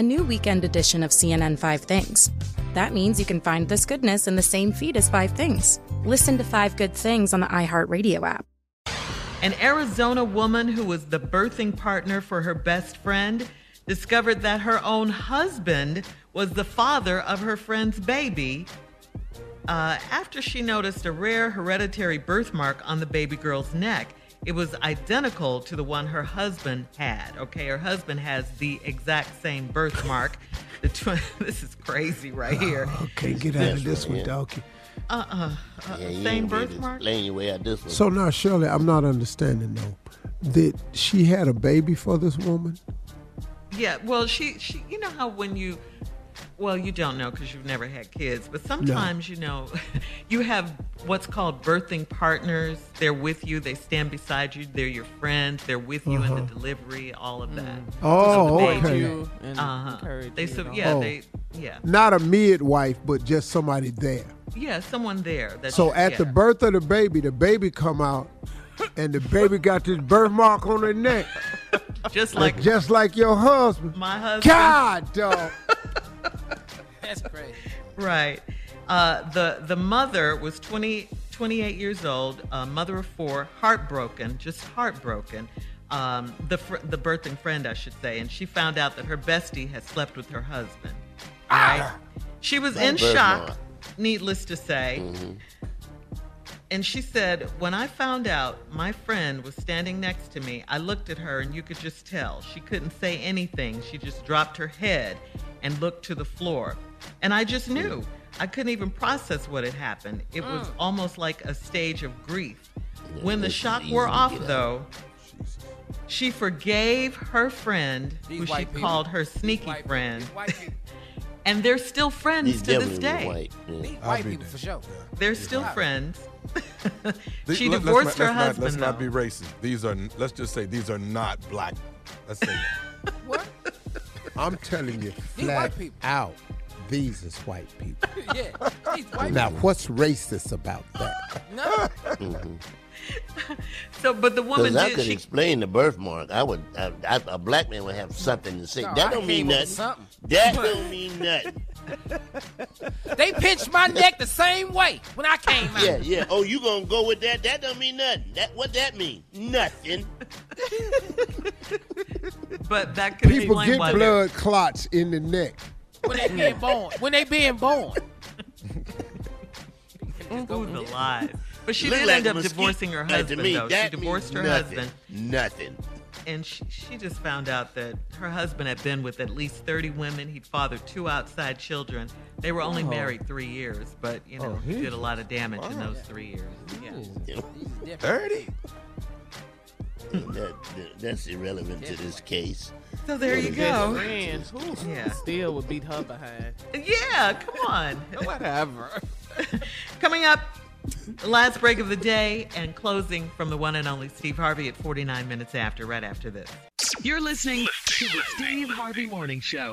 A new weekend edition of CNN Five Things. That means you can find this goodness in the same feed as Five Things. Listen to Five Good Things on the iHeartRadio app. An Arizona woman who was the birthing partner for her best friend discovered that her own husband was the father of her friend's baby uh, after she noticed a rare hereditary birthmark on the baby girl's neck. It was identical to the one her husband had. Okay, her husband has the exact same birthmark. the tw- this is crazy right here. okay, get out of this one, Dawkey. Uh-uh. Uh, yeah, same birthmark. Explain your way out this one. So now, Shirley, I'm not understanding though. That she had a baby for this woman? Yeah. Well, she she. You know how when you well, you don't know because you've never had kids, but sometimes no. you know, you have what's called birthing partners. They're with you. They stand beside you. They're your friends. They're with you uh-huh. in the uh-huh. delivery. All of that. Mm. Oh, okay. Uh huh. They so yeah oh. they yeah. Not a midwife, but just somebody there. Yeah, someone there. so at yeah. the birth of the baby, the baby come out, and the baby got this birthmark on her neck. just like just like your husband. My husband. God, dog. That's great. Right. Uh, the the mother was 20, 28 years old, a mother of four, heartbroken, just heartbroken. Um, the fr- the birthing friend, I should say, and she found out that her bestie had slept with her husband. Right? Ah, she was in shock, needless to say. Mm-hmm. And she said, When I found out my friend was standing next to me, I looked at her and you could just tell. She couldn't say anything. She just dropped her head and looked to the floor. And I just knew. I couldn't even process what had happened. It was mm. almost like a stage of grief. When the shock wore off, though, she forgave her friend, These who she people. called her sneaky friend. and they're still friends These to this day. White, yeah. white people for sure. They're still friends. she divorced her let's husband. Not, let's though. not be racist. These are let's just say these are not black. Let's say what? I'm telling you flat out. These is white people. yeah, these white now, people. what's racist about that? No. mm-hmm. So, but the woman I did. could she, explain the birthmark. I would. I, I, a black man would have something to say. No, that I don't mean came up nothing. something. That don't mean nothing. They pinched my neck the same way when I came out. Yeah, yeah. Oh, you gonna go with that? That don't mean nothing. That what that mean? Nothing. But that could People explain get why they're- blood clots in the neck. When they being born. When they being born. Ooh, the lies. But she did like end up mosquito. divorcing her Now, to husband, me, though. She divorced her nothing. husband. Nothing. And she, she just found out that her husband had been with at least 30 women. He'd fathered two outside children. They were only Oh. married three years, but, you oh, know, Oh, he he- did a lot of damage in those three years. Yeah. Thirty. Mm. that, that- that's irrelevant to this case. So there you go. Friends. Yeah. Still would beat her behind. Yeah, come on. Whatever. Coming up, the last break of the day and closing from the one and only Steve Harvey at 49 minutes after, right after this. You're listening to the Steve Harvey Morning Show.